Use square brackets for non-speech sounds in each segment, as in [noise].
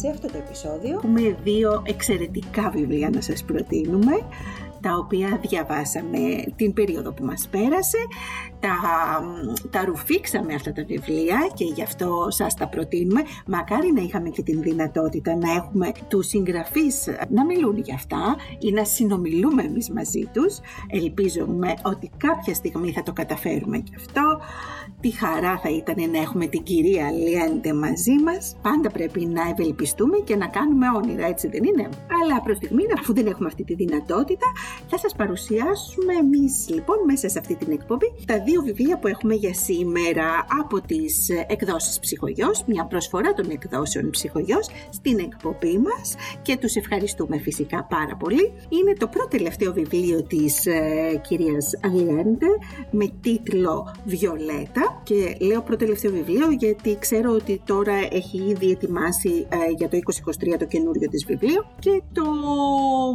Σε αυτό το επεισόδιο. Έχουμε δύο εξαιρετικά βιβλία να σας προτείνουμε τα οποία διαβάσαμε την περίοδο που μας πέρασε, τα, τα ρουφήξαμε αυτά τα βιβλία και γι' αυτό σας τα προτείνουμε. Μακάρι να είχαμε και την δυνατότητα να έχουμε τους συγγραφείς να μιλούν για αυτά ή να συνομιλούμε εμείς μαζί τους. Ελπίζουμε ότι κάποια στιγμή θα το καταφέρουμε και αυτό. Τι χαρά θα ήταν να έχουμε την κυρία Λιέντε μαζί μας. Πάντα πρέπει να ευελπιστούμε και να κάνουμε όνειρα, έτσι δεν είναι; Αλλά προς στιγμή, αφού δεν έχουμε αυτή τη δυνατότητα, θα σας παρουσιάσουμε εμείς λοιπόν μέσα σε αυτή την εκπομπή τα δύο βιβλία που έχουμε για σήμερα από τις εκδόσεις Ψυχογιός, μια προσφορά των εκδόσεων Ψυχογιός στην εκπομπή μας και τους ευχαριστούμε φυσικά πάρα πολύ. Είναι το πρώτο τελευταίο βιβλίο της ε, κυρίας Αλιέντε με τίτλο Βιολέτα και λέω πρώτο τελευταίο βιβλίο γιατί ξέρω ότι τώρα έχει ήδη ετοιμάσει ε, για το 2023 το καινούριο της βιβλίο και το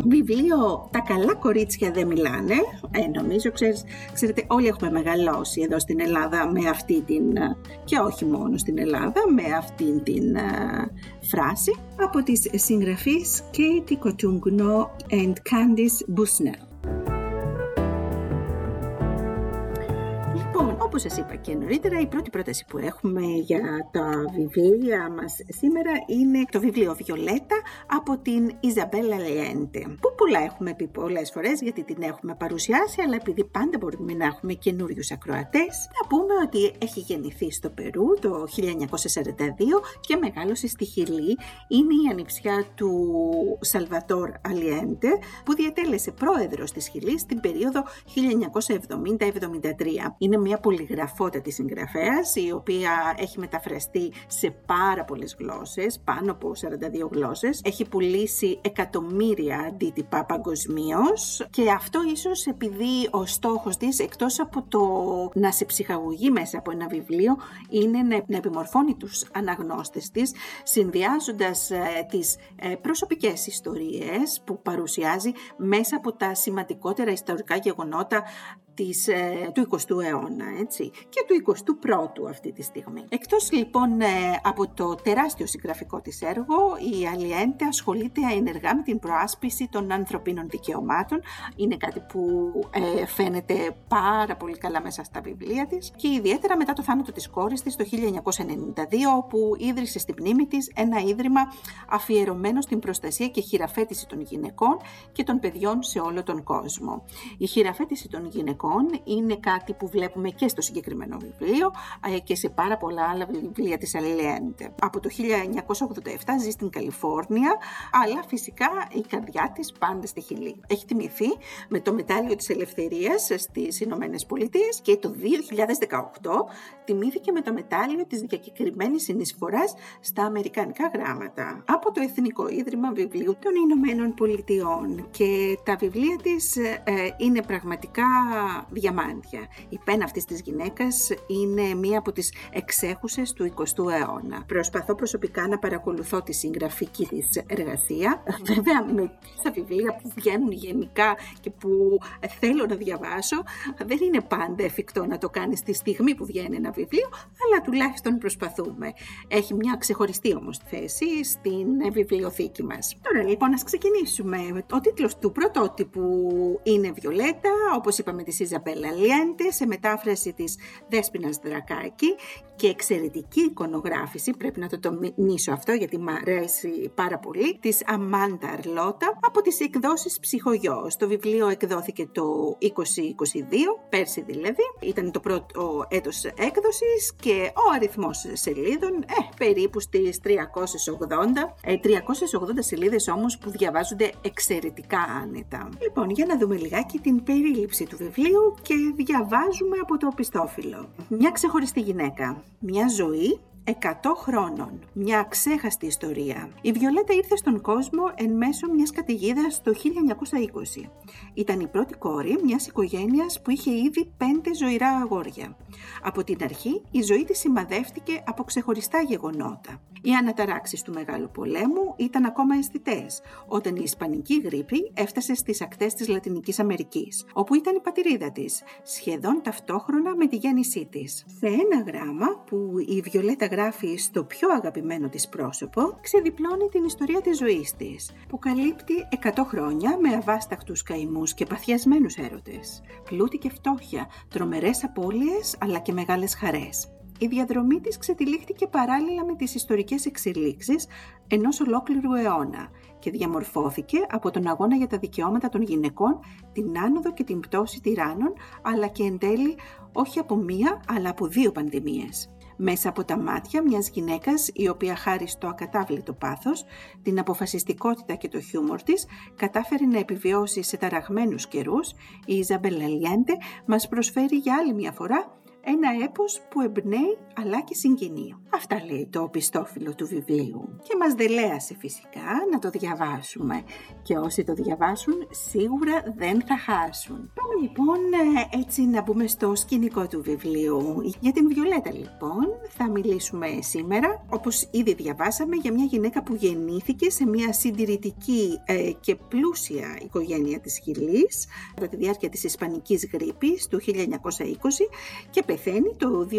βιβλίο Τα καλά κορίτσια δεν μιλάνε. Ε, νομίζω, ξέρεις, ξέρετε, όλοι έχουμε μεγαλώσει εδώ στην Ελλάδα με αυτή την, ε, και όχι μόνο στην Ελλάδα, με αυτή την uh, φράση από τις συγγραφείς Katie Cotugno and Candice Busnell. Όπως σας είπα και νωρίτερα, η πρώτη πρόταση που έχουμε για τα βιβλία μας σήμερα είναι το βιβλίο Βιολέτα από την Ιζαμπέλα Λεέντε. Που πολλά έχουμε πει πολλές φορές γιατί την έχουμε παρουσιάσει, αλλά επειδή πάντα μπορούμε να έχουμε καινούριους ακροατές, θα πούμε ότι έχει γεννηθεί στο Περού το 1942 και μεγάλωσε στη Χιλή. Είναι η ανιψιά του Σαλβατόρ Αλιέντε που διατέλεσε πρόεδρος της Χιλής στην περίοδο 1970-73. Είναι μια πολύ πολυγραφότατη συγγραφέας, η οποία έχει μεταφραστεί σε πάρα πολλές γλώσσες, πάνω από 42 γλώσσες. Έχει πουλήσει εκατομμύρια αντίτυπα παγκοσμίως και αυτό ίσως επειδή ο στόχος της, εκτός από το να σε ψυχαγωγεί μέσα από ένα βιβλίο, είναι να επιμορφώνει τους αναγνώστες της, συνδυάζοντας ε, τις ε, προσωπικές ιστορίες που παρουσιάζει μέσα από τα σημαντικότερα ιστορικά γεγονότα της, ε, του 20ου αιώνα έτσι, και του 21ου αυτή τη στιγμή. Εκτός λοιπόν ε, από το τεράστιο συγγραφικό της έργο, η Αλιέντε ασχολείται ενεργά με την προάσπιση των ανθρωπίνων δικαιωμάτων. Είναι κάτι που ε, φαίνεται πάρα πολύ καλά μέσα στα βιβλία της και ιδιαίτερα μετά το θάνατο της κόρης της το 1992 όπου ίδρυσε στη μνήμη της ένα ίδρυμα αφιερωμένο στην προστασία και χειραφέτηση των γυναικών και των παιδιών σε όλο τον κόσμο. Η χειραφέτηση των γυναικών είναι κάτι που βλέπουμε και στο συγκεκριμένο βιβλίο ε, και σε πάρα πολλά άλλα βιβλία της Αλιέντε. Από το 1987 ζει στην Καλιφόρνια, αλλά φυσικά η καρδιά της πάντα στη Χιλή. Έχει τιμηθεί με το μετάλλιο της ελευθερίας στις Ηνωμένες Πολιτείες και το 2018 τιμήθηκε με το μετάλλιο της διακεκριμένης συνεισφοράς στα Αμερικανικά γράμματα από το Εθνικό Ίδρυμα Βιβλίου των Ηνωμένων Πολιτειών και τα βιβλία της ε, είναι πραγματικά διαμάντια. Η πένα αυτής της γυναίκας είναι μία από τις εξέχουσες του 20ου αιώνα. Προσπαθώ προσωπικά να παρακολουθώ τη συγγραφική της εργασία. Βέβαια με τα βιβλία που βγαίνουν γενικά και που θέλω να διαβάσω δεν είναι πάντα εφικτό να το κάνεις στη στιγμή που βγαίνει ένα βιβλίο αλλά τουλάχιστον προσπαθούμε. Έχει μια ξεχωριστή όμως θέση στην βιβλιοθήκη μας. Τώρα λοιπόν ας ξεκινήσουμε. Ο τίτλος του πρωτότυπου είναι Βιολέτα, όπως είπαμε της Ιζαμπέλα Λιέντε σε μετάφραση της Δέσποινας Δρακάκη και εξαιρετική εικονογράφηση, πρέπει να το τονίσω αυτό γιατί μου αρέσει πάρα πολύ, της Αμάντα Αρλότα από τις εκδόσεις Ψυχογιός. Το βιβλίο εκδόθηκε το 2022, πέρσι δηλαδή, ήταν το πρώτο έτος έκδοσης και ο αριθμός σελίδων, ε, περίπου στις 380, ε, 380 σελίδες όμως που διαβάζονται εξαιρετικά άνετα. Λοιπόν, για να δούμε λιγάκι την περίληψη του βιβλίου και διαβάζουμε από το πιστόφυλλο. Μια ξεχωριστή γυναίκα. Μια ζωή 100 χρόνων. Μια ξέχαστη ιστορία. Η Βιολέτα ήρθε στον κόσμο εν μέσω μιας καταιγίδας το 1920. Ήταν η πρώτη κόρη μιας οικογένειας που είχε ήδη πέντε ζωηρά αγόρια. Από την αρχή η ζωή της σημαδεύτηκε από ξεχωριστά γεγονότα. Οι αναταράξεις του Μεγάλου Πολέμου ήταν ακόμα αισθητές, όταν η Ισπανική γρήπη έφτασε στις ακτές της Λατινικής Αμερικής, όπου ήταν η πατηρίδα της, σχεδόν ταυτόχρονα με τη γέννησή της. Σε ένα γράμμα που η Βιολέτα γράφει στο πιο αγαπημένο της πρόσωπο, ξεδιπλώνει την ιστορία της ζωής της, που καλύπτει 100 χρόνια με αβάσταχτους καημούς και παθιασμένους έρωτες, πλούτη και φτώχεια, τρομερές απώλειες αλλά και μεγάλες χαρές. Η διαδρομή της ξετυλίχθηκε παράλληλα με τις ιστορικές εξελίξεις ενός ολόκληρου αιώνα και διαμορφώθηκε από τον αγώνα για τα δικαιώματα των γυναικών, την άνοδο και την πτώση τυράννων, αλλά και εν τέλει όχι από μία αλλά από δύο πανδημίες μέσα από τα μάτια μιας γυναίκας η οποία χάρη στο ακατάβλητο πάθος, την αποφασιστικότητα και το χιούμορ της κατάφερε να επιβιώσει σε ταραγμένους καιρούς, η Ιζαμπέλα Λιέντε μας προσφέρει για άλλη μια φορά ένα έπος που εμπνέει αλλά και συγκινεί. Αυτά λέει το πιστόφυλλο του βιβλίου και μας δελέασε φυσικά να το διαβάσουμε και όσοι το διαβάσουν σίγουρα δεν θα χάσουν. Πάμε λοιπόν ε, έτσι να μπούμε στο σκηνικό του βιβλίου. Για την Βιολέτα λοιπόν θα μιλήσουμε σήμερα όπως ήδη διαβάσαμε για μια γυναίκα που γεννήθηκε σε μια συντηρητική ε, και πλούσια οικογένεια της Χιλής κατά τη διάρκεια της Ισπανικής γρήπης του 1920 και πεθαίνει το 2020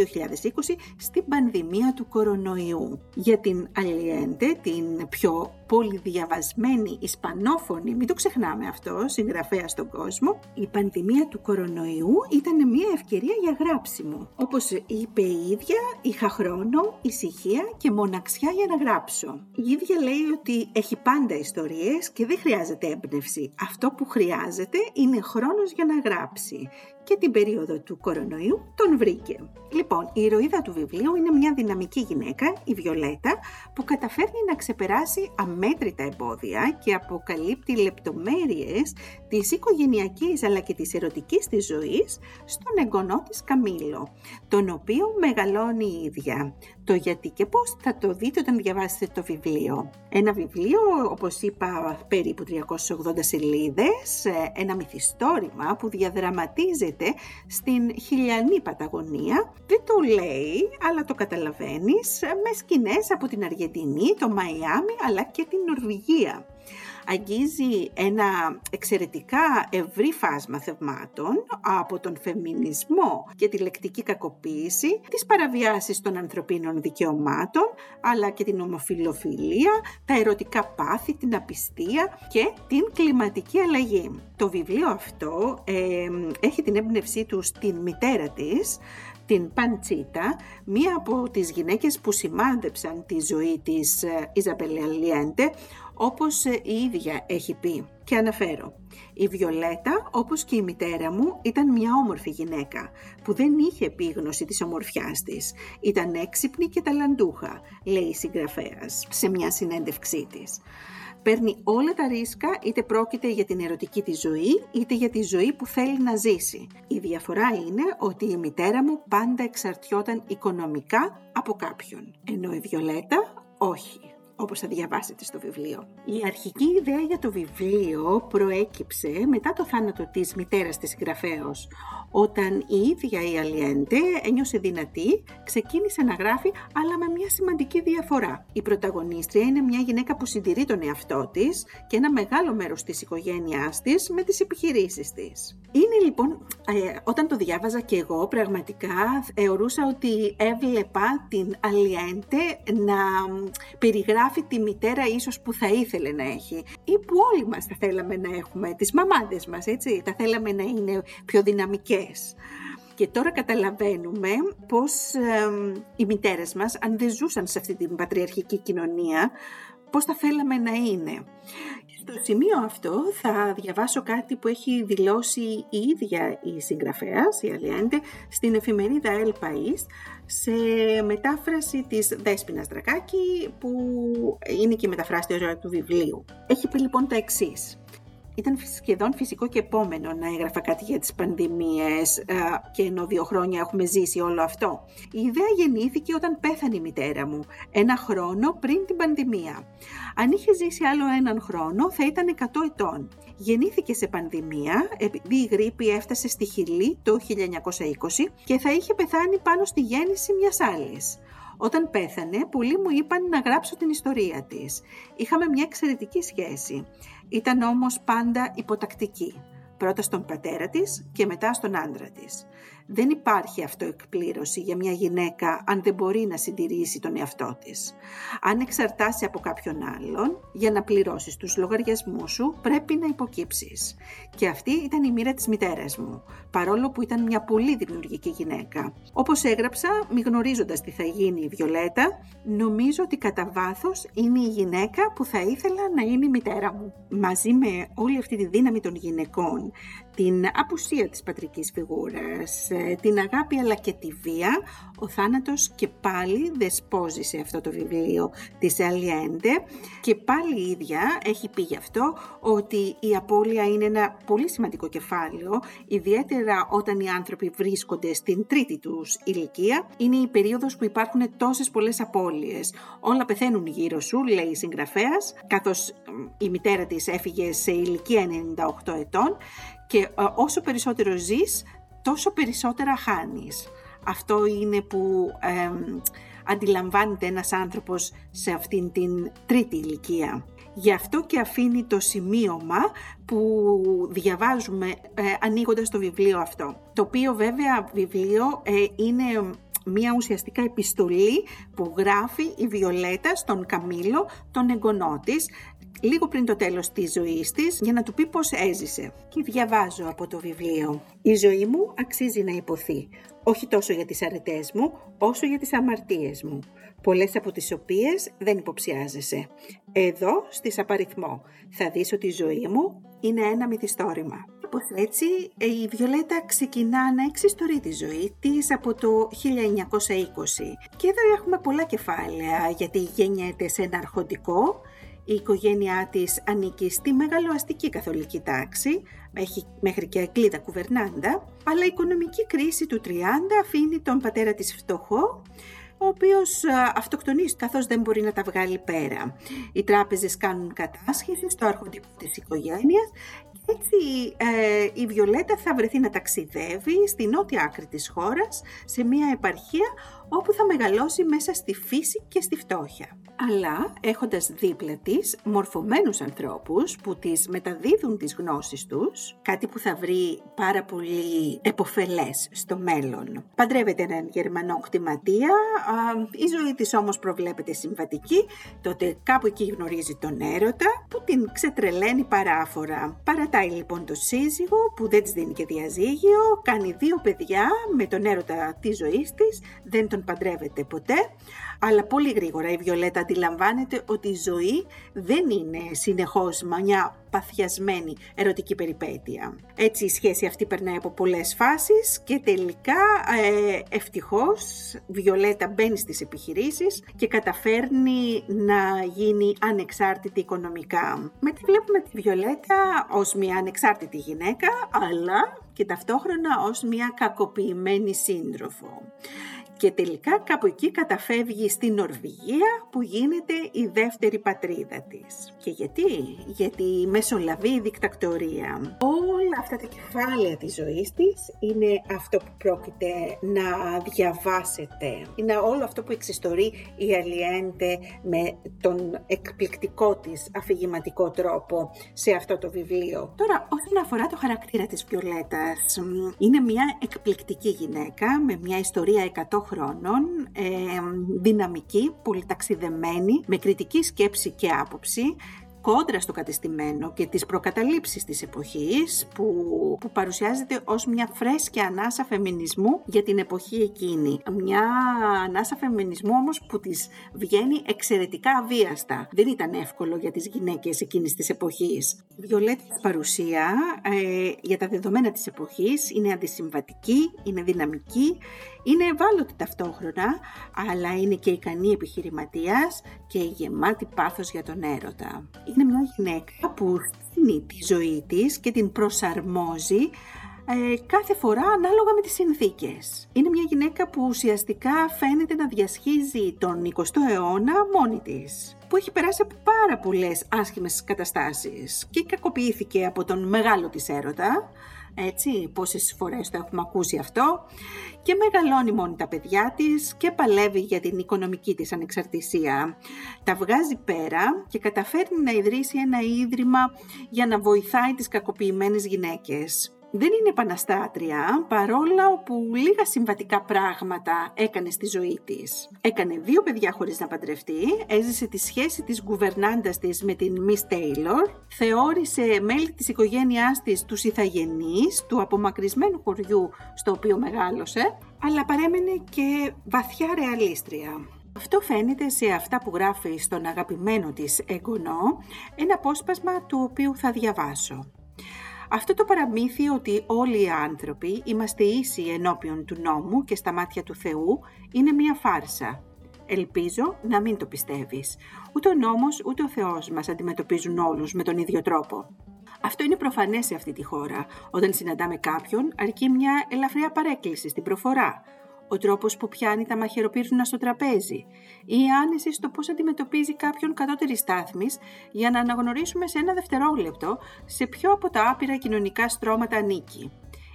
στην πανδημία του κορονοϊού. Για την Αλιέντε, την πιο πολυδιαβασμένη ισπανόφωνη, μην το ξεχνάμε αυτό, συγγραφέα στον κόσμο, η πανδημία του κορονοϊού ήταν μια ευκαιρία για γράψιμο. Όπως είπε η ίδια, είχα χρόνο, ησυχία και μοναξιά για να γράψω. Η ίδια λέει ότι έχει πάντα ιστορίες και δεν χρειάζεται έμπνευση. Αυτό που χρειάζεται είναι χρόνος για να γράψει και την περίοδο του κορονοϊού τον βρήκε. Λοιπόν, η ηρωίδα του βιβλίου είναι μια δυναμική γυναίκα, η Βιολέτα, που καταφέρνει να ξεπεράσει αμέτρητα εμπόδια και αποκαλύπτει λεπτομέρειες της οικογενειακής αλλά και της ερωτικής της ζωής στον εγγονό της Καμίλο, τον οποίο μεγαλώνει η ίδια. Το γιατί και πώς θα το δείτε όταν διαβάσετε το βιβλίο. Ένα βιβλίο, όπως είπα, περίπου 380 σελίδες, ένα μυθιστόρημα που διαδραματίζεται στην χιλιανή Παταγωνία. Δεν το λέει, αλλά το καταλαβαίνεις, με σκηνές από την Αργεντινή, το Μαϊάμι, αλλά και την Νορβηγία αγγίζει ένα εξαιρετικά ευρύ φάσμα θεμάτων από τον φεμινισμό και τη λεκτική κακοποίηση, τις παραβιάσεις των ανθρωπίνων δικαιωμάτων, αλλά και την ομοφιλοφιλία, τα ερωτικά πάθη, την απιστία και την κλιματική αλλαγή. Το βιβλίο αυτό ε, έχει την έμπνευσή του στην μητέρα της, την Παντσίτα, μία από τις γυναίκες που σημάδεψαν τη ζωή της ε, Ιζαμπελ Αλιέντε, όπως ε, η ίδια έχει πει. Και αναφέρω, η Βιολέτα, όπως και η μητέρα μου, ήταν μια όμορφη γυναίκα, που δεν είχε επίγνωση της ομορφιάς της. Ήταν έξυπνη και ταλαντούχα, λέει η συγγραφέας, σε μια συνέντευξή της παίρνει όλα τα ρίσκα είτε πρόκειται για την ερωτική της ζωή είτε για τη ζωή που θέλει να ζήσει. Η διαφορά είναι ότι η μητέρα μου πάντα εξαρτιόταν οικονομικά από κάποιον, ενώ η Βιολέτα όχι όπως θα διαβάσετε στο βιβλίο. Η αρχική ιδέα για το βιβλίο προέκυψε μετά το θάνατο της μητέρας της συγγραφέως, όταν η ίδια η Αλιέντε ένιωσε δυνατή, ξεκίνησε να γράφει, αλλά με μια σημαντική διαφορά. Η πρωταγωνίστρια είναι μια γυναίκα που συντηρεί τον εαυτό της και ένα μεγάλο μέρος της οικογένειάς της με τις επιχειρήσεις της. Είναι λοιπόν, ε, όταν το διάβαζα και εγώ πραγματικά θεωρούσα ότι έβλεπα την Αλιέντε να περιγράφει τη μητέρα ίσως που θα ήθελε να έχει ή που όλοι μας θα θέλαμε να έχουμε, τις μαμάδες μας έτσι, θα θέλαμε να είναι πιο δυναμικές. Και τώρα καταλαβαίνουμε πώς οι μητέρες μας, αν δεν ζούσαν σε αυτή την πατριαρχική κοινωνία, πώς θα θέλαμε να είναι. Στο σημείο αυτό θα διαβάσω κάτι που έχει δηλώσει η ίδια η συγγραφέας, η Αλιέντε, στην εφημερίδα El País, σε μετάφραση της Δέσποινας Δρακάκη, που είναι και η μεταφράστρια του βιβλίου. Έχει πει λοιπόν τα εξής. Ήταν σχεδόν φυσικό και επόμενο να έγραφα κάτι για τις πανδημίες ε, και ενώ δύο χρόνια έχουμε ζήσει όλο αυτό. Η ιδέα γεννήθηκε όταν πέθανε η μητέρα μου, ένα χρόνο πριν την πανδημία. Αν είχε ζήσει άλλο έναν χρόνο θα ήταν 100 ετών. Γεννήθηκε σε πανδημία επειδή η γρήπη έφτασε στη Χιλή το 1920 και θα είχε πεθάνει πάνω στη γέννηση μιας άλλης. Όταν πέθανε, πολλοί μου είπαν να γράψω την ιστορία της. Είχαμε μια εξαιρετική σχέση. Ήταν όμως πάντα υποτακτική. Πρώτα στον πατέρα της και μετά στον άντρα της. Δεν υπάρχει αυτοεκπλήρωση για μια γυναίκα αν δεν μπορεί να συντηρήσει τον εαυτό της. Αν εξαρτάσει από κάποιον άλλον, για να πληρώσεις τους λογαριασμούς σου πρέπει να υποκύψεις. Και αυτή ήταν η μοίρα της μητέρας μου, παρόλο που ήταν μια πολύ δημιουργική γυναίκα. Όπως έγραψα, μη γνωρίζοντας τι θα γίνει η Βιολέτα, νομίζω ότι κατά βάθος είναι η γυναίκα που θα ήθελα να είναι η μητέρα μου. Μαζί με όλη αυτή τη δύναμη των γυναικών, την απουσία της πατρικής φιγούρας, ε, την αγάπη αλλά και τη βία, ο θάνατος και πάλι δεσπόζει σε αυτό το βιβλίο της Αλιέντε και πάλι η ίδια έχει πει γι' αυτό ότι η απώλεια είναι ένα πολύ σημαντικό κεφάλαιο, ιδιαίτερα όταν οι άνθρωποι βρίσκονται στην τρίτη τους ηλικία. Είναι η περίοδος που υπάρχουν τόσες πολλές απώλειες. Όλα πεθαίνουν γύρω σου, λέει η συγγραφέας, καθώς η μητέρα της έφυγε σε ηλικία 98 ετών και ε, όσο περισσότερο ζεις, τόσο περισσότερα χάνεις. Αυτό είναι που ε, αντιλαμβάνεται ένας άνθρωπος σε αυτήν την τρίτη ηλικία. Γι' αυτό και αφήνει το σημείωμα που διαβάζουμε ε, ανοίγοντας το βιβλίο αυτό. Το οποίο βέβαια βιβλίο ε, είναι μια ουσιαστικά επιστολή που γράφει η Βιολέτα στον Καμίλο, τον εγγονό της, λίγο πριν το τέλος της ζωής της για να του πει πώς έζησε. Και διαβάζω από το βιβλίο. Η ζωή μου αξίζει να υποθεί, όχι τόσο για τις αρετές μου, όσο για τις αμαρτίες μου, πολλές από τις οποίες δεν υποψιάζεσαι. Εδώ, στη απαριθμό, θα δεις ότι η ζωή μου είναι ένα μυθιστόρημα. Όπως έτσι, η Βιολέτα ξεκινά να εξιστορεί τη ζωή της από το 1920. Και εδώ έχουμε πολλά κεφάλαια, γιατί γεννιέται σε ένα αρχοντικό, η οικογένειά της ανήκει στη μεγαλοαστική καθολική τάξη, έχει μέχρι και κλίδα κουβερνάντα, αλλά η οικονομική κρίση του 30 αφήνει τον πατέρα της φτωχό, ο οποίος αυτοκτονείς καθώς δεν μπορεί να τα βγάλει πέρα. Οι τράπεζες κάνουν κατάσχεση στο αρχοντικό της οικογένειας και έτσι ε, η Βιολέτα θα βρεθεί να ταξιδεύει στη νότια άκρη της χώρας, σε μια επαρχία όπου θα μεγαλώσει μέσα στη φύση και στη φτώχεια. Αλλά έχοντας δίπλα της μορφωμένους ανθρώπους που της μεταδίδουν τις γνώσεις τους, κάτι που θα βρει πάρα πολύ εποφελές στο μέλλον. Παντρεύεται έναν Γερμανό κτηματία, η ζωή της όμως προβλέπεται συμβατική, τότε κάπου εκεί γνωρίζει τον έρωτα που την ξετρελαίνει παράφορα. Παρατάει λοιπόν το σύζυγο που δεν της δίνει και διαζύγιο, κάνει δύο παιδιά με τον έρωτα της ζωής της, δεν τον παντρεύεται ποτέ, αλλά πολύ γρήγορα η Βιολέτα αντιλαμβάνεται ότι η ζωή δεν είναι συνεχώς μια παθιασμένη ερωτική περιπέτεια. Έτσι η σχέση αυτή περνάει από πολλές φάσεις και τελικά ε, ευτυχώς Βιολέτα μπαίνει στις επιχειρήσεις και καταφέρνει να γίνει ανεξάρτητη οικονομικά. Μετά βλέπουμε τη Βιολέτα ως μια ανεξάρτητη γυναίκα αλλά και ταυτόχρονα ως μια κακοποιημένη σύντροφο και τελικά κάπου εκεί καταφεύγει στην Νορβηγία που γίνεται η δεύτερη πατρίδα της. Και γιατί; Γιατί μεσολαβεί η δικτακτορία. Όλα αυτά τα κεφάλαια της ζωής της είναι αυτό που πρόκειται να διαβάσετε. Είναι όλο αυτό που εξιστορεί η Αλιέντε με τον εκπληκτικό της αφηγηματικό τρόπο σε αυτό το βιβλίο. Τώρα, όσον αφορά το χαρακτήρα της Βιολέτας, είναι μια εκπληκτική γυναίκα με μια ιστορία 100 χρόνων, ε, δυναμική, πολυταξιδεμένη, με κριτική σκέψη και άποψη, κόντρα στο κατεστημένο και τις προκαταλήψεις της εποχής που, που παρουσιάζεται ως μια φρέσκια ανάσα φεμινισμού για την εποχή εκείνη. Μια ανάσα φεμινισμού όμως που της βγαίνει εξαιρετικά αβίαστα. Δεν ήταν εύκολο για τις γυναίκες εκείνης της εποχής. Η Βιολέτα παρουσία ε, για τα δεδομένα της εποχής είναι αντισυμβατική, είναι δυναμική, είναι ευάλωτη ταυτόχρονα, αλλά είναι και ικανή επιχειρηματίας και γεμάτη πάθος για τον έρωτα. Είναι μια γυναίκα που στείνει τη ζωή της και την προσαρμόζει ε, κάθε φορά ανάλογα με τις συνθήκες. Είναι μια γυναίκα που ουσιαστικά φαίνεται να διασχίζει τον 20ο αιώνα μόνη της που έχει περάσει από πάρα πολλές άσχημες καταστάσεις και κακοποιήθηκε από τον μεγάλο της έρωτα, έτσι, πόσες φορές το έχουμε ακούσει αυτό και μεγαλώνει μόνη τα παιδιά της και παλεύει για την οικονομική της ανεξαρτησία. Τα βγάζει πέρα και καταφέρνει να ιδρύσει ένα ίδρυμα για να βοηθάει τις κακοποιημένες γυναίκες δεν είναι επαναστάτρια, παρόλα που λίγα συμβατικά πράγματα έκανε στη ζωή της. Έκανε δύο παιδιά χωρίς να παντρευτεί, έζησε τη σχέση της γκουβερνάντας της με την Miss Taylor, θεώρησε μέλη της οικογένειάς της τους ηθαγενείς του απομακρυσμένου χωριού στο οποίο μεγάλωσε, αλλά παρέμενε και βαθιά ρεαλίστρια. Αυτό φαίνεται σε αυτά που γράφει στον αγαπημένο της εγγονό, ένα απόσπασμα του οποίου θα διαβάσω. Αυτό το παραμύθι ότι όλοι οι άνθρωποι είμαστε ίσοι ενώπιον του νόμου και στα μάτια του Θεού είναι μία φάρσα. Ελπίζω να μην το πιστεύεις. Ούτε ο νόμος ούτε ο Θεός μας αντιμετωπίζουν όλους με τον ίδιο τρόπο. Αυτό είναι προφανές σε αυτή τη χώρα. Όταν συναντάμε κάποιον, αρκεί μια ελαφριά παρέκκληση στην προφορά ο τρόπος που πιάνει τα μαχαιροπύρουνα στο τραπέζι ή η άνεση στο πώς αντιμετωπίζει κάποιον κατώτερης στάθμης για να αναγνωρίσουμε σε ένα δευτερόλεπτο σε ποιο από τα άπειρα κοινωνικά στρώματα ανήκει.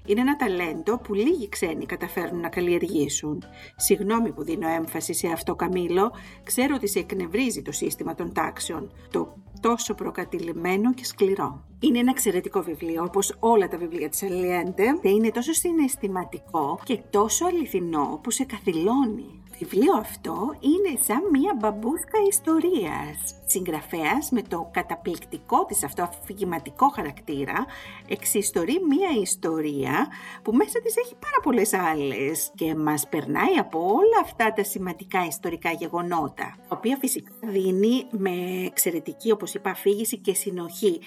Είναι ένα ταλέντο που λίγοι ξένοι καταφέρνουν να καλλιεργήσουν. Συγγνώμη που δίνω έμφαση σε αυτό, Καμίλο, ξέρω ότι σε εκνευρίζει το σύστημα των τάξεων, το τόσο προκατηλημένο και σκληρό. Είναι ένα εξαιρετικό βιβλίο, όπως όλα τα βιβλία της Αλιέντε, και είναι τόσο συναισθηματικό και τόσο αληθινό που σε καθυλώνει. Το βιβλίο αυτό είναι σαν μία μπαμπούσκα ιστορίας συγγραφέας με το καταπληκτικό της αυτό αφηγηματικό χαρακτήρα εξιστορεί μία ιστορία που μέσα της έχει πάρα πολλές άλλες και μας περνάει από όλα αυτά τα σημαντικά ιστορικά γεγονότα, τα οποία φυσικά δίνει με εξαιρετική όπως είπα αφήγηση και συνοχή.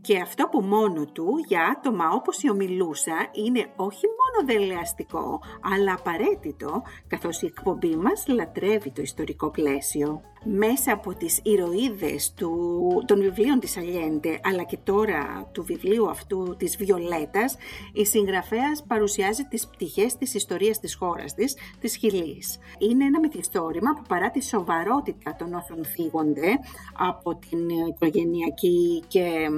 Και αυτό που μόνο του για άτομα όπως η ομιλούσα είναι όχι μόνο δελεαστικό αλλά απαραίτητο καθώς η εκπομπή μας λατρεύει το ιστορικό πλαίσιο μέσα από τις ηρωίδες του, των βιβλίων της Αλιέντε αλλά και τώρα του βιβλίου αυτού της Βιολέτας η συγγραφέας παρουσιάζει τις πτυχές της ιστορίας της χώρας της, της Χιλής. Είναι ένα μυθιστόρημα που παρά τη σοβαρότητα των όσων θίγονται από την οικογενειακή και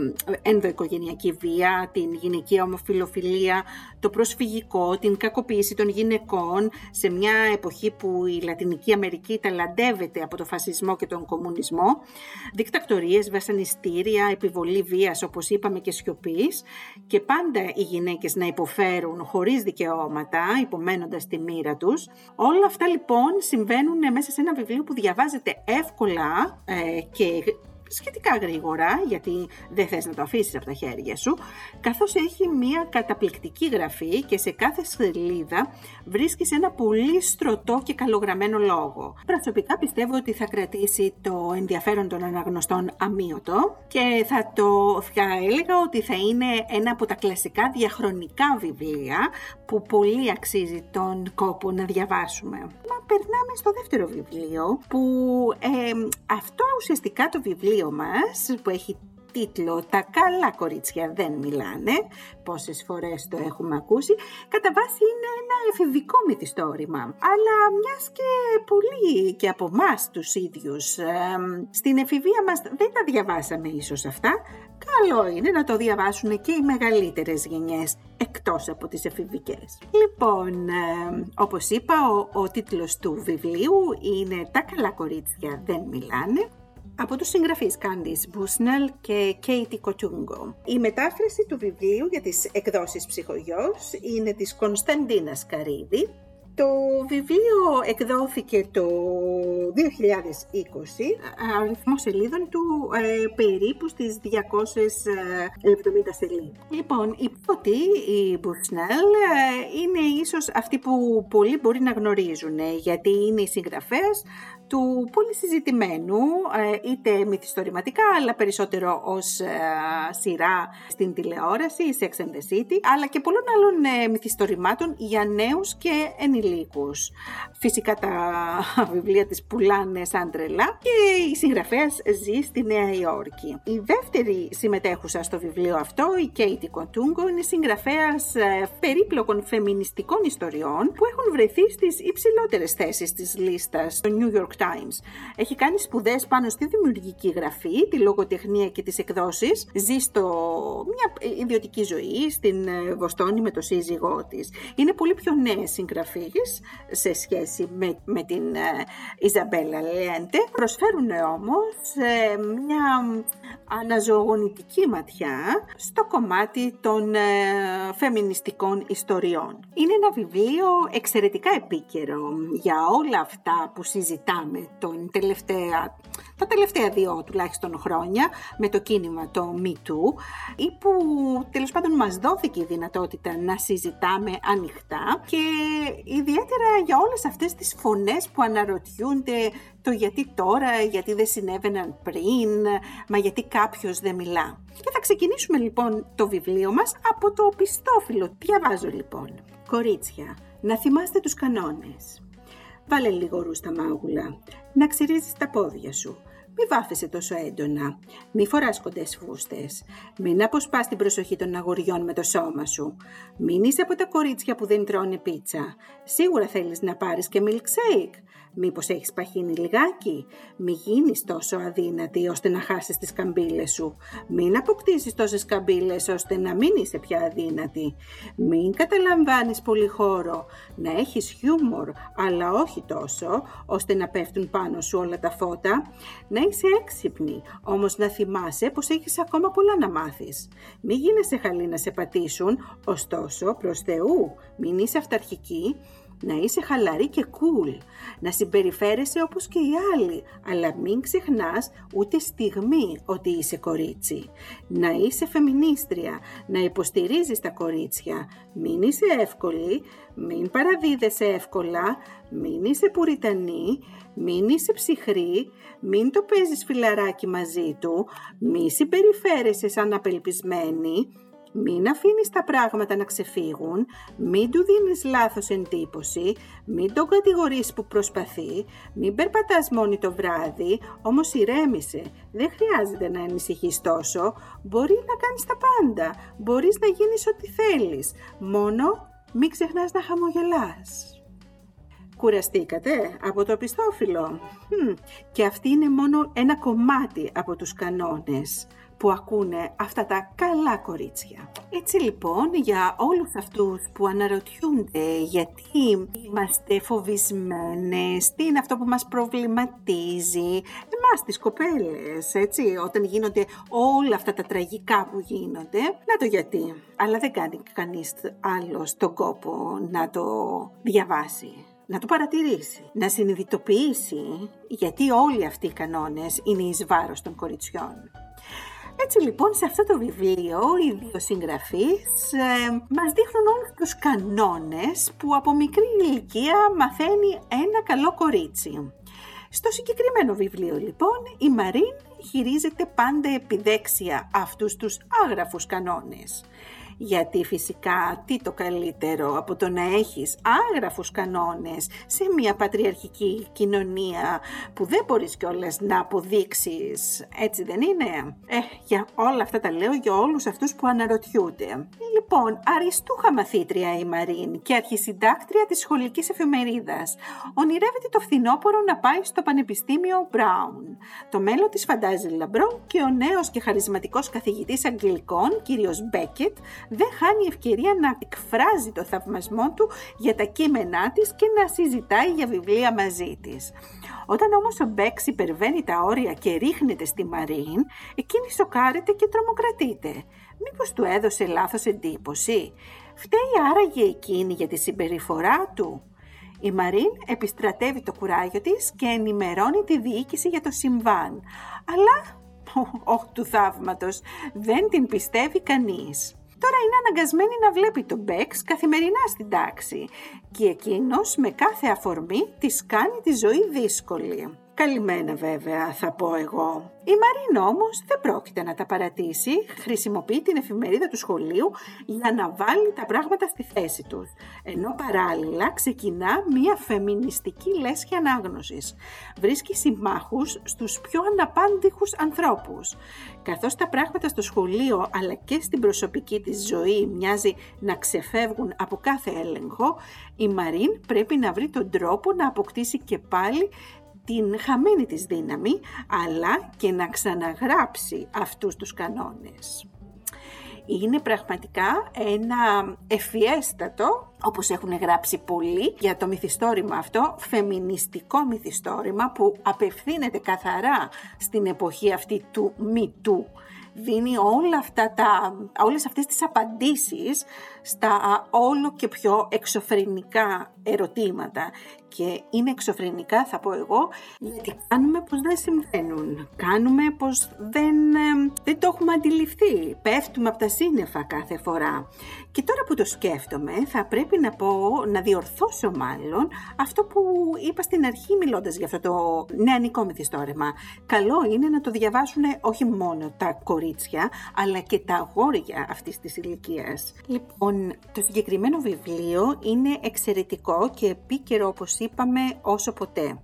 ενδοοικογενειακή βία, την γυναικεία ομοφιλοφιλία, το προσφυγικό, την κακοποίηση των γυναικών σε μια εποχή που η Λατινική Αμερική ταλαντεύεται από το φασισμό και τον κομμουνισμό, δικτακτορίες, βασανιστήρια, επιβολή βίας όπως είπαμε και σιωπής και πάντα οι γυναίκες να υποφέρουν χωρίς δικαιώματα, υπομένοντας τη μοίρα τους. Όλα αυτά λοιπόν συμβαίνουν μέσα σε ένα βιβλίο που διαβάζεται εύκολα ε, και σχετικά γρήγορα, γιατί δεν θες να το αφήσεις από τα χέρια σου, καθώς έχει μία καταπληκτική γραφή και σε κάθε σελίδα βρίσκεις ένα πολύ στρωτό και καλογραμμένο λόγο. Προσωπικά πιστεύω ότι θα κρατήσει το ενδιαφέρον των αναγνωστών αμύωτο και θα το θα έλεγα ότι θα είναι ένα από τα κλασικά διαχρονικά βιβλία που πολύ αξίζει τον κόπο να διαβάσουμε. Μα περνάμε στο δεύτερο βιβλίο που ε, αυτό ουσιαστικά το βιβλίο μας που έχει τίτλο «Τα καλά κορίτσια δεν μιλάνε», πόσες φορές το έχουμε ακούσει, κατά βάση είναι ένα εφηβικό μυθιστόρημα. Αλλά μιας και πολύ και από εμάς τους ίδιους στην εφηβεία μας δεν τα διαβάσαμε ίσως αυτά, καλό είναι να το διαβάσουν και οι μεγαλύτερες γενιές εκτός από τις εφηβικές. Λοιπόν, ε, όπως είπα, ο, ο τίτλος του βιβλίου είναι «Τα καλά κορίτσια δεν μιλάνε» από τους συγγραφείς Κάντις Μπούσνελ και Κέιτι Κοτσούγκο. Η μετάφραση του βιβλίου για τις εκδόσεις ψυχογιός είναι της Κωνσταντίνας Καρίδη. Το βιβλίο εκδόθηκε το 2020, αριθμός σελίδων του ε, περίπου στις 270 σελίδες. Λοιπόν, η πρώτη, η Μπουσνέλ, ε, είναι ίσως αυτή που πολλοί μπορεί να γνωρίζουν, γιατί είναι η συγγραφέας του πολύ συζητημένου, ε, είτε μυθιστορηματικά, αλλά περισσότερο ως ε, σειρά στην τηλεόραση, Sex and the City, αλλά και πολλών άλλων ε, μυθιστορημάτων για νέους και ενηλίκους. Φυσικά τα [laughs] βιβλία της πουλάνε σαν τρελά και η συγγραφέας ζει στη Νέα Υόρκη. Η δεύτερη συμμετέχουσα στο βιβλίο αυτό, η Katie Κοντούγκο, είναι συγγραφέας περίπλοκων φεμινιστικών ιστοριών που έχουν βρεθεί στις υψηλότερες θέσεις της λίστας στο New York Times. Έχει κάνει σπουδές πάνω στη δημιουργική γραφή, τη λογοτεχνία και τις εκδόσεις. Ζει στο μια ιδιωτική ζωή στην ε, Βοστόνη με το σύζυγό της. Είναι πολύ πιο νέα συγγραφείς σε σχέση με, με την Ιζαμπέλα Λέντε. Προσφέρουν όμως ε, μια αναζωογονητική ματιά στο κομμάτι των ε, φεμινιστικών ιστοριών. Είναι ένα βιβλίο εξαιρετικά επίκαιρο για όλα αυτά που συζητάμε τον τελευταία, τα τελευταία δύο τουλάχιστον χρόνια με το κίνημα το Me Too ή που τέλος πάντων μας δόθηκε η δυνατότητα να συζητάμε ανοιχτά και ιδιαίτερα για όλες αυτές τις φωνές που αναρωτιούνται το γιατί τώρα, γιατί δεν συνέβαιναν πριν, μα γιατί κάποιος δεν μιλά. Και θα ξεκινήσουμε λοιπόν το βιβλίο μας από το πιστόφυλλο. Διαβάζω λοιπόν. Κορίτσια, να θυμάστε τους κανόνες. Βάλε λίγο ρου στα μάγουλα, να ξυρίζεις τα πόδια σου. Μη βάφεσαι τόσο έντονα. Μη φοράς κοντές φούστες. Μην αποσπάς την προσοχή των αγοριών με το σώμα σου. Μην είσαι από τα κορίτσια που δεν τρώνε πίτσα. Σίγουρα θέλεις να πάρεις και milkshake. Μήπως έχεις παχύνει λιγάκι; Μη γίνεις τόσο αδύνατη ώστε να χάσεις τις καμπύλες σου. Μην αποκτήσεις τόσες καμπύλες ώστε να μην είσαι πια αδύνατη. Μην καταλαμβάνεις πολύ χώρο. Να έχεις χιούμορ, αλλά όχι τόσο, ώστε να πέφτουν πάνω σου όλα τα φώτα. Να είσαι έξυπνη, όμως να θυμάσαι πως έχεις ακόμα πολλά να μάθεις. Μην γίνεσαι χαλή να σε πατήσουν, ωστόσο προς Θεού μην είσαι αυταρχική να είσαι χαλαρή και cool, να συμπεριφέρεσαι όπως και οι άλλοι, αλλά μην ξεχνάς ούτε στιγμή ότι είσαι κορίτσι. Να είσαι φεμινίστρια, να υποστηρίζεις τα κορίτσια, μην είσαι εύκολη, μην παραδίδεσαι εύκολα, μην είσαι πουριτανή, μην είσαι ψυχρή, μην το παίζεις φιλαράκι μαζί του, μη συμπεριφέρεσαι σαν απελπισμένη, μην αφήνεις τα πράγματα να ξεφύγουν, μην του δίνεις λάθος εντύπωση, μην τον κατηγορείς που προσπαθεί, μην περπατάς μόνη το βράδυ, όμως ηρέμησε. Δεν χρειάζεται να ανησυχείς τόσο, μπορεί να κάνεις τα πάντα, μπορείς να γίνεις ό,τι θέλεις, μόνο μην ξεχνάς να χαμογελάς. Κουραστήκατε από το πιστόφυλλο; Και αυτή είναι μόνο ένα κομμάτι από τους κανόνες που ακούνε αυτά τα καλά κορίτσια. Έτσι λοιπόν για όλους αυτούς που αναρωτιούνται γιατί είμαστε φοβισμένες, τι είναι αυτό που μας προβληματίζει, εμάς τις κοπέλες, έτσι, όταν γίνονται όλα αυτά τα τραγικά που γίνονται, να το γιατί. Αλλά δεν κάνει κανείς άλλο τον κόπο να το διαβάσει να το παρατηρήσει, να συνειδητοποιήσει γιατί όλοι αυτοί οι κανόνες είναι εις βάρος των κοριτσιών. Έτσι λοιπόν σε αυτό το βιβλίο οι δύο συγγραφείς ε, μας δείχνουν όλους τους κανόνες που από μικρή ηλικία μαθαίνει ένα καλό κορίτσι. Στο συγκεκριμένο βιβλίο λοιπόν η Μαρίν χειρίζεται πάντα επιδέξια αυτούς τους άγραφους κανόνες γιατί φυσικά τι το καλύτερο από το να έχεις άγραφους κανόνες σε μια πατριαρχική κοινωνία που δεν μπορείς κιόλας να αποδείξεις, έτσι δεν είναι; Ε, για όλα αυτά τα λέω για όλους αυτούς που αναρωτιούνται. Λοιπόν, αριστούχα μαθήτρια η Μαρίν και αρχισυντάκτρια της σχολικής εφημερίδας. Ονειρεύεται το φθινόπωρο να πάει στο Πανεπιστήμιο Brown. Το μέλλον της φαντάζει λαμπρό και ο νέος και χαρισματικός καθηγητής Αγγλικών, κύριος Μπέκετ, δεν χάνει ευκαιρία να εκφράζει το θαυμασμό του για τα κείμενά της και να συζητάει για βιβλία μαζί της. Όταν όμως ο Μπέξ υπερβαίνει τα όρια και ρίχνεται στη Μαρίν, εκείνη σοκάρεται και τρομοκρατείται. Μήπως του έδωσε λάθος εντύπωση; Φταίει άραγε εκείνη για τη συμπεριφορά του. Η Μαρίν επιστρατεύει το κουράγιο της και ενημερώνει τη διοίκηση για το συμβάν. Αλλά, όχ του θαύματος, δεν την πιστεύει κανείς. Τώρα είναι αναγκασμένη να βλέπει τον Μπέξ καθημερινά στην τάξη και εκείνος με κάθε αφορμή της κάνει τη ζωή δύσκολη. Καλυμμένα βέβαια θα πω εγώ. Η Μαρίν όμως δεν πρόκειται να τα παρατήσει, χρησιμοποιεί την εφημερίδα του σχολείου για να βάλει τα πράγματα στη θέση τους. Ενώ παράλληλα ξεκινά μια φεμινιστική λέσχη ανάγνωσης. Βρίσκει συμμάχους στους πιο αναπάντηχους ανθρώπους. Καθώς τα πράγματα στο σχολείο αλλά και στην προσωπική της ζωή μοιάζει να ξεφεύγουν από κάθε έλεγχο, η Μαρίν πρέπει να βρει τον τρόπο να αποκτήσει και πάλι την χαμένη της δύναμη, αλλά και να ξαναγράψει αυτούς τους κανόνες. Είναι πραγματικά ένα ευφιέστατο, όπως έχουν γράψει πολλοί, για το μυθιστόρημα αυτό, φεμινιστικό μυθιστόρημα που απευθύνεται καθαρά στην εποχή αυτή του μητού δίνει όλα αυτά τα, όλες αυτές τις απαντήσεις στα όλο και πιο εξωφρενικά ερωτήματα. Και είναι εξωφρενικά θα πω εγώ, γιατί κάνουμε πως δεν συμβαίνουν. Κάνουμε πως δεν, δεν το έχουμε αντιληφθεί. Πέφτουμε από τα σύννεφα κάθε φορά. Και τώρα που το σκέφτομαι, θα πρέπει να πω, να διορθώσω μάλλον, αυτό που είπα στην αρχή μιλώντας για αυτό το νεανικό μυθιστόρημα. Καλό είναι να το διαβάσουν όχι μόνο τα κορίτσια, αλλά και τα αγόρια αυτής της ηλικίας. Λοιπόν, το συγκεκριμένο βιβλίο είναι εξαιρετικό και επίκαιρο όπως είπαμε όσο ποτέ.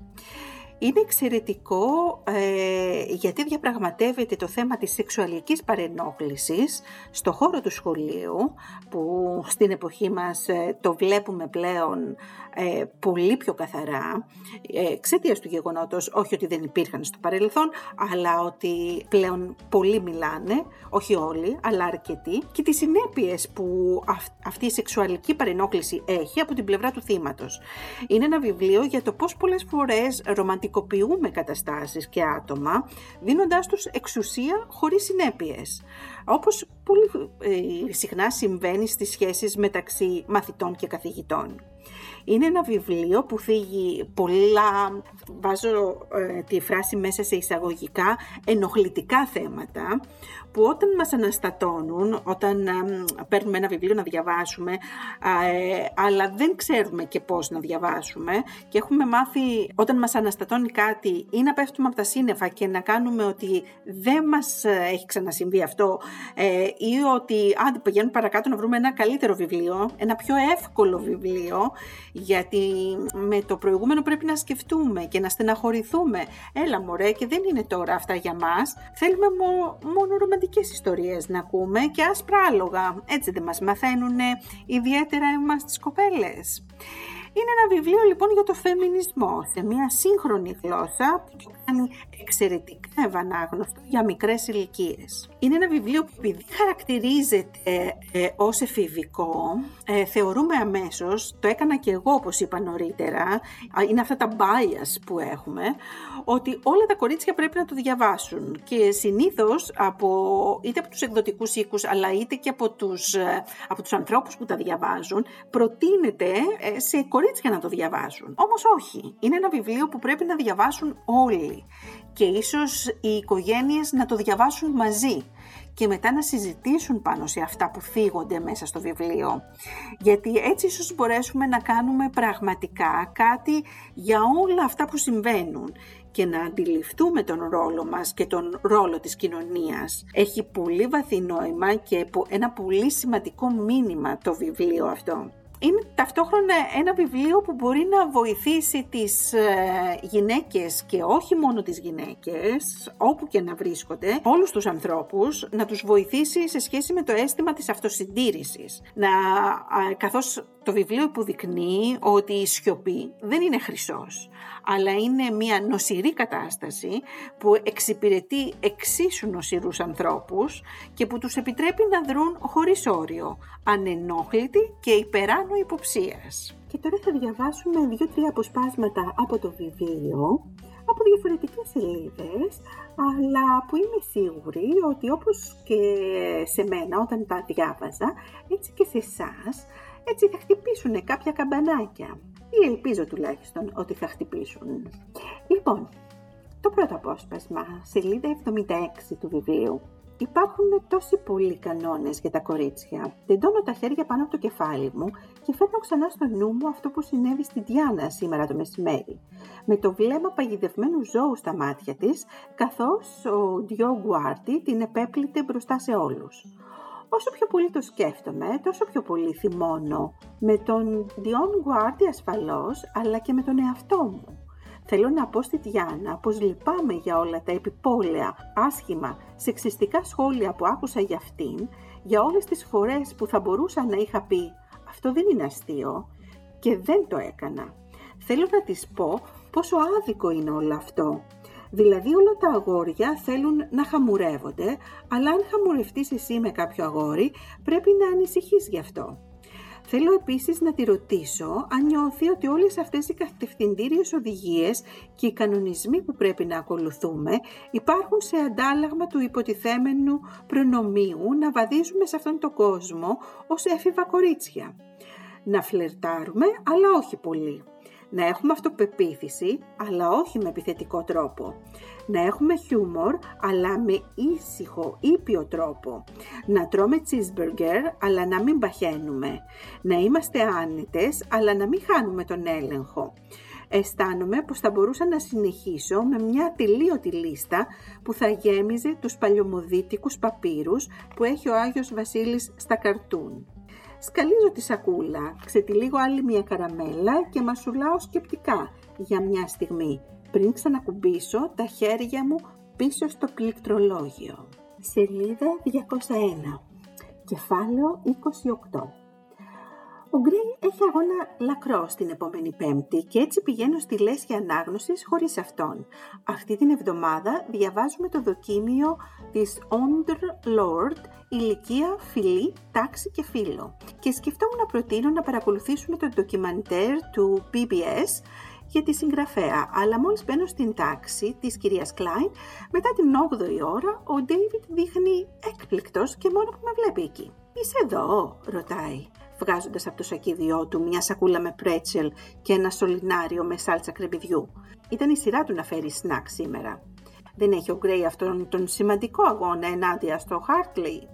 Είναι εξαιρετικό ε, γιατί διαπραγματεύεται το θέμα της σεξουαλικής παρενόχλησης στο χώρο του σχολείου που στην εποχή μας ε, το βλέπουμε πλέον ε, πολύ πιο καθαρά ε, εξαιτίας του γεγονότος όχι ότι δεν υπήρχαν στο παρελθόν αλλά ότι πλέον πολλοί μιλάνε, όχι όλοι αλλά αρκετοί και τις συνέπειες που αυτή η σεξουαλική παρενόχληση έχει από την πλευρά του θύματος. Είναι ένα βιβλίο για το πώς πολλές φορές ρομαντικοποιούμε καταστάσεις και άτομα δίνοντάς τους εξουσία χωρίς συνέπειες όπως πολύ ε, συχνά συμβαίνει στις σχέσεις μεταξύ μαθητών και καθηγητών. Είναι ένα βιβλίο που θίγει πολλά, βάζω ε, τη φράση μέσα σε εισαγωγικά, ενοχλητικά θέματα που όταν μας αναστατώνουν, όταν παίρνουμε ένα βιβλίο να διαβάσουμε, ε, αλλά δεν ξέρουμε και πώς να διαβάσουμε και έχουμε μάθει όταν μας αναστατώνει κάτι ή να πέφτουμε από τα σύννεφα και να κάνουμε ότι δεν μας ε, έχει ξανασυμβεί αυτό ε, ή ότι αν πηγαίνουμε παρακάτω να βρούμε ένα καλύτερο βιβλίο, ένα πιο εύκολο βιβλίο, γιατί με το προηγούμενο πρέπει να σκεφτούμε και να στεναχωρηθούμε. Έλα μωρέ και δεν είναι τώρα αυτά για μας, θέλουμε μόνο ρομαντική σημαντικές ιστορίες να ακούμε και άσπρα άλογα. Έτσι δεν μας μαθαίνουν ιδιαίτερα εμάς τις κοπέλες. Είναι ένα βιβλίο λοιπόν για το φεμινισμό σε μια σύγχρονη γλώσσα που κάνει εξαιρετικά ευανάγνωστο για μικρές ηλικίες. Είναι ένα βιβλίο που επειδή χαρακτηρίζεται ε, ως εφηβικό, ε, θεωρούμε αμέσως, το έκανα και εγώ όπως είπα νωρίτερα, είναι αυτά τα bias που έχουμε, ότι όλα τα κορίτσια πρέπει να το διαβάσουν και συνήθως από, είτε από τους εκδοτικούς οίκους αλλά είτε και από τους, ε, από τους ανθρώπους που τα διαβάζουν, προτείνεται ε, σε κορίτσια να το διαβάσουν. Όμως όχι, είναι ένα βιβλίο που πρέπει να διαβάσουν όλοι και ίσως οι οικογένειες να το διαβάσουν μαζί και μετά να συζητήσουν πάνω σε αυτά που φύγονται μέσα στο βιβλίο. Γιατί έτσι ίσως μπορέσουμε να κάνουμε πραγματικά κάτι για όλα αυτά που συμβαίνουν και να αντιληφθούμε τον ρόλο μας και τον ρόλο της κοινωνίας. Έχει πολύ βαθύ νόημα και ένα πολύ σημαντικό μήνυμα το βιβλίο αυτό είναι ταυτόχρονα ένα βιβλίο που μπορεί να βοηθήσει τις ε, γυναίκες και όχι μόνο τις γυναίκες, όπου και να βρίσκονται, όλους τους ανθρώπους, να τους βοηθήσει σε σχέση με το αίσθημα της αυτοσυντήρησης. Να, καθώς το βιβλίο υποδεικνύει ότι η σιωπή δεν είναι χρυσός, αλλά είναι μια νοσηρή κατάσταση που εξυπηρετεί εξίσου νοσηρούς ανθρώπους και που τους επιτρέπει να δρουν χωρίς όριο, ανενόχλητοι και υπεράνω υποψίας. Και τώρα θα διαβάσουμε δύο-τρία αποσπάσματα από το βιβλίο, από διαφορετικές σελίδες, αλλά που είμαι σίγουρη ότι όπως και σε μένα όταν τα διάβαζα, έτσι και σε εσάς έτσι θα χτυπήσουν κάποια καμπανάκια. Ή ελπίζω τουλάχιστον ότι θα χτυπήσουν. Λοιπόν, το πρώτο απόσπασμα, σελίδα 76 του βιβλίου. Υπάρχουν τόσοι πολλοί κανόνες για τα κορίτσια. Τεντώνω τα χέρια πάνω από το κεφάλι μου και φέρνω ξανά στο νου μου αυτό που συνέβη στη Διάνα σήμερα το μεσημέρι. Με το βλέμμα παγιδευμένου ζώου στα μάτια της, καθώς ο Ντιό Γκουάρτι την επέπλητε μπροστά σε όλους. Όσο πιο πολύ το σκέφτομαι, τόσο πιο πολύ θυμώνω με τον Διόν Γκουάρτι ασφαλώς, αλλά και με τον εαυτό μου. Θέλω να πω στη Διάννα πως λυπάμαι για όλα τα επιπόλαια, άσχημα, σεξιστικά σχόλια που άκουσα για αυτήν, για όλες τις φορές που θα μπορούσα να είχα πει «αυτό δεν είναι αστείο» και δεν το έκανα. Θέλω να της πω πόσο άδικο είναι όλο αυτό. Δηλαδή όλα τα αγόρια θέλουν να χαμουρεύονται, αλλά αν χαμουρευτείς εσύ με κάποιο αγόρι πρέπει να ανησυχείς γι' αυτό. Θέλω επίσης να τη ρωτήσω αν νιώθει ότι όλες αυτές οι κατευθυντήριες οδηγίες και οι κανονισμοί που πρέπει να ακολουθούμε υπάρχουν σε αντάλλαγμα του υποτιθέμενου προνομίου να βαδίζουμε σε αυτόν τον κόσμο ως έφηβα κορίτσια. Να φλερτάρουμε, αλλά όχι πολύ. Να έχουμε αυτοπεποίθηση, αλλά όχι με επιθετικό τρόπο να έχουμε χιούμορ αλλά με ήσυχο, ήπιο τρόπο. Να τρώμε cheeseburger αλλά να μην παχαίνουμε. Να είμαστε άνετες αλλά να μην χάνουμε τον έλεγχο. Αισθάνομαι πως θα μπορούσα να συνεχίσω με μια τελείωτη λίστα που θα γέμιζε τους παλιωμοδίτικους παπύρους που έχει ο Άγιος Βασίλης στα καρτούν. Σκαλίζω τη σακούλα, ξετυλίγω άλλη μια καραμέλα και μασουλάω σκεπτικά για μια στιγμή πριν ξανακουμπήσω τα χέρια μου πίσω στο πληκτρολόγιο. Σελίδα 201. Κεφάλαιο 28. Ο Γκρέι έχει αγώνα λακρό την επόμενη Πέμπτη και έτσι πηγαίνω στη λέσχη ανάγνωσης χωρίς αυτόν. Αυτή την εβδομάδα διαβάζουμε το δοκίμιο της Onder Lord ηλικία, φιλή, τάξη και φίλο. Και σκεφτόμουν να προτείνω να παρακολουθήσουμε το ντοκιμαντέρ του PBS για τη συγγραφέα, αλλά μόλις μπαίνω στην τάξη της κυρίας Κλάιν, μετά την 8η ώρα, ο Ντέιβιτ δείχνει έκπληκτος και μόνο που με βλέπει εκεί. «Είσαι εδώ» ρωτάει, βγάζοντας από το σακίδιό του μια σακούλα με πρέτσελ και ένα σωληνάριο με σάλτσα κρεμπιδιού. Ήταν η σειρά του να φέρει σνακ σήμερα. Δεν έχει ο Γκρέι αυτόν τον σημαντικό αγώνα ενάντια στο Χάρτλι.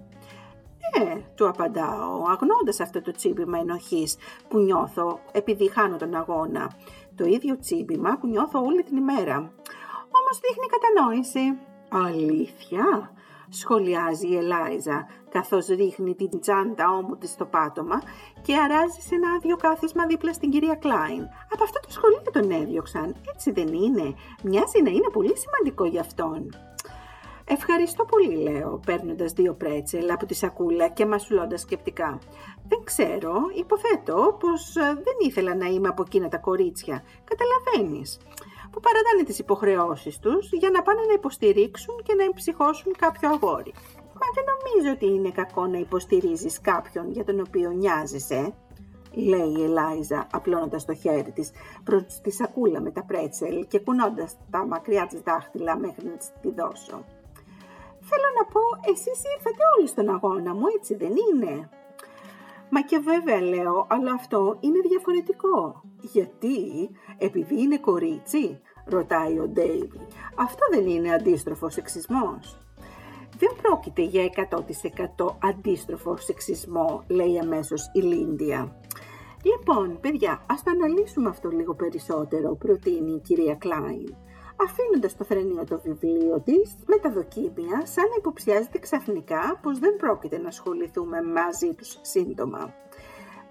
Ε, του απαντάω, αγνώντας αυτό το τσίπημα ενοχής που νιώθω επειδή χάνω τον αγώνα το ίδιο τσίμπημα που νιώθω όλη την ημέρα. Όμως δείχνει κατανόηση. Αλήθεια, σχολιάζει η Ελάιζα, καθώς ρίχνει την τσάντα όμου της στο πάτωμα και αράζει σε ένα άδειο κάθισμα δίπλα στην κυρία Κλάιν. Από αυτό το σχολείο τον έδιωξαν, έτσι δεν είναι. Μοιάζει να είναι πολύ σημαντικό για αυτόν. Ευχαριστώ πολύ, λέω, παίρνοντας δύο πρέτσελ από τη σακούλα και μασουλώντας σκεπτικά. Δεν ξέρω, υποθέτω πως ε, δεν ήθελα να είμαι από εκείνα τα κορίτσια. Καταλαβαίνεις που παραδάνε τις υποχρεώσεις τους για να πάνε να υποστηρίξουν και να εμψυχώσουν κάποιο αγόρι. Μα δεν νομίζω ότι είναι κακό να υποστηρίζεις κάποιον για τον οποίο νοιάζεσαι, λέει η Ελάιζα απλώνοντας το χέρι της προς τη σακούλα με τα πρέτσελ και κουνώντας τα μακριά της δάχτυλα μέχρι να τη δώσω. Θέλω να πω, εσείς ήρθατε όλοι στον αγώνα μου, έτσι δεν είναι; Μα και βέβαια λέω, αλλά αυτό είναι διαφορετικό. Γιατί, επειδή είναι κορίτσι, ρωτάει ο Ντέιβι. Αυτό δεν είναι αντίστροφος σεξισμός. Δεν πρόκειται για 100% αντίστροφο σεξισμό, λέει αμέσως η Λίντια. Λοιπόν, παιδιά, ας το αναλύσουμε αυτό λίγο περισσότερο, προτείνει η κυρία Κλάιν αφήνοντας το φρενείο το βιβλίο της με τα δοκίμια, σαν να υποψιάζεται ξαφνικά πως δεν πρόκειται να ασχοληθούμε μαζί τους σύντομα.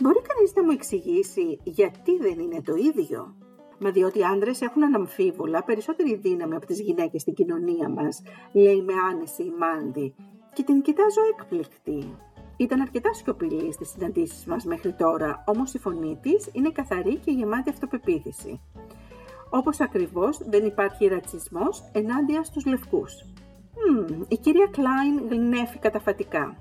Μπορεί κανείς να μου εξηγήσει γιατί δεν είναι το ίδιο; Μα διότι οι άντρες έχουν αναμφίβολα περισσότερη δύναμη από τις γυναίκες στην κοινωνία μας, λέει με άνεση η Μάντι, και την κοιτάζω έκπληκτη. Ήταν αρκετά σιωπηλή στις συναντήσεις μας μέχρι τώρα, όμως η φωνή της είναι καθαρή και γεμάτη αυτοπεποίθηση όπως ακριβώς δεν υπάρχει ρατσισμός ενάντια στους λευκούς. η κυρία Κλάιν γνέφει καταφατικά.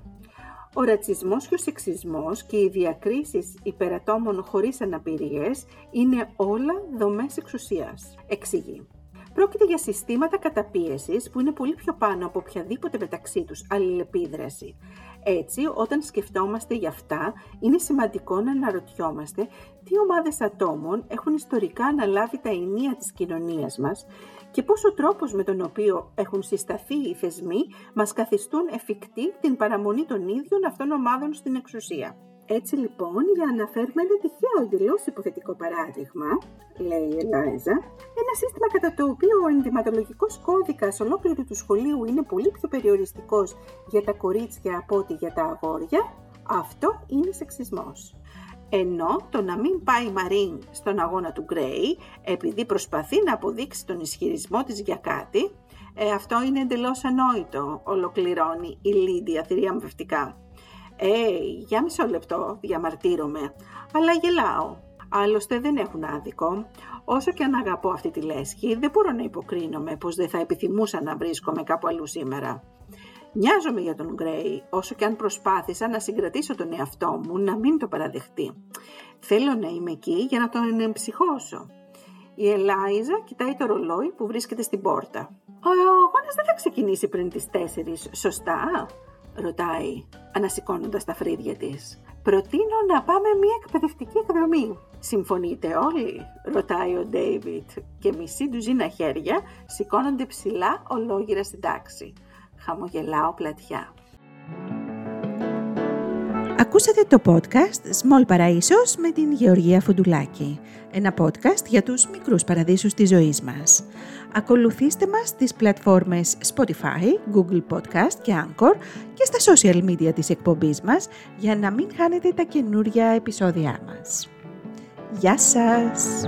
Ο ρατσισμός και ο σεξισμός και οι διακρίσεις υπερατόμων χωρίς αναπηρίες είναι όλα δομές εξουσίας, εξηγεί. Πρόκειται για συστήματα καταπίεσης που είναι πολύ πιο πάνω από οποιαδήποτε μεταξύ τους αλληλεπίδραση. Έτσι, όταν σκεφτόμαστε για αυτά, είναι σημαντικό να αναρωτιόμαστε τι ομάδες ατόμων έχουν ιστορικά αναλάβει τα ενία της κοινωνίας μας και πώς ο τρόπος με τον οποίο έχουν συσταθεί οι θεσμοί μας καθιστούν εφικτή την παραμονή των ίδιων αυτών ομάδων στην εξουσία. Έτσι λοιπόν, για να αναφέρουμε ένα τυχαίο εντελώς υποθετικό παράδειγμα, λέει η Ελάιζα, ένα σύστημα κατά το οποίο ο ενδυματολογικός κώδικας ολόκληρου του σχολείου είναι πολύ πιο περιοριστικός για τα κορίτσια από ότι για τα αγόρια, αυτό είναι σεξισμός. Ενώ το να μην πάει η Μαρίν στον αγώνα του Γκρέι, επειδή προσπαθεί να αποδείξει τον ισχυρισμό της για κάτι, ε, αυτό είναι εντελώς ανόητο, ολοκληρώνει η Λίντια θηριαμβευτικά. «Ε, για μισό λεπτό διαμαρτύρομαι, αλλά γελάω. Άλλωστε δεν έχουν άδικο. Όσο και αν αγαπώ αυτή τη λέσχη, δεν μπορώ να υποκρίνομαι πως δεν θα επιθυμούσα να βρίσκομαι κάπου αλλού σήμερα. Νοιάζομαι για τον Γκρέι, όσο και αν προσπάθησα να συγκρατήσω τον εαυτό μου να μην το παραδεχτεί. Θέλω να είμαι εκεί για να τον εμψυχώσω. Η Ελάιζα κοιτάει το ρολόι που βρίσκεται στην πόρτα. Ο αγώνας δεν θα ξεκινήσει πριν τις 4, σωστά; ρωτάει, ανασηκώνοντας τα φρύδια της. «Προτείνω να πάμε μια εκπαιδευτική εκδρομή». «Συμφωνείτε όλοι» ρωτάει ο Ντέιβιτ και μισή ντουζίνα χέρια σηκώνονται ψηλά ολόγυρα στην τάξη. Χαμογελάω πλατιά. Ακούσατε το podcast Small Παραΐσος με την Γεωργία Φουντουλάκη. Ένα podcast για τους μικρούς παραδείσους της ζωής μας. Ακολουθήστε μας στις πλατφόρμες Spotify, Google Podcast και Anchor και στα social media της εκπομπής μας για να μην χάνετε τα καινούρια επεισόδια μας. Γεια σας!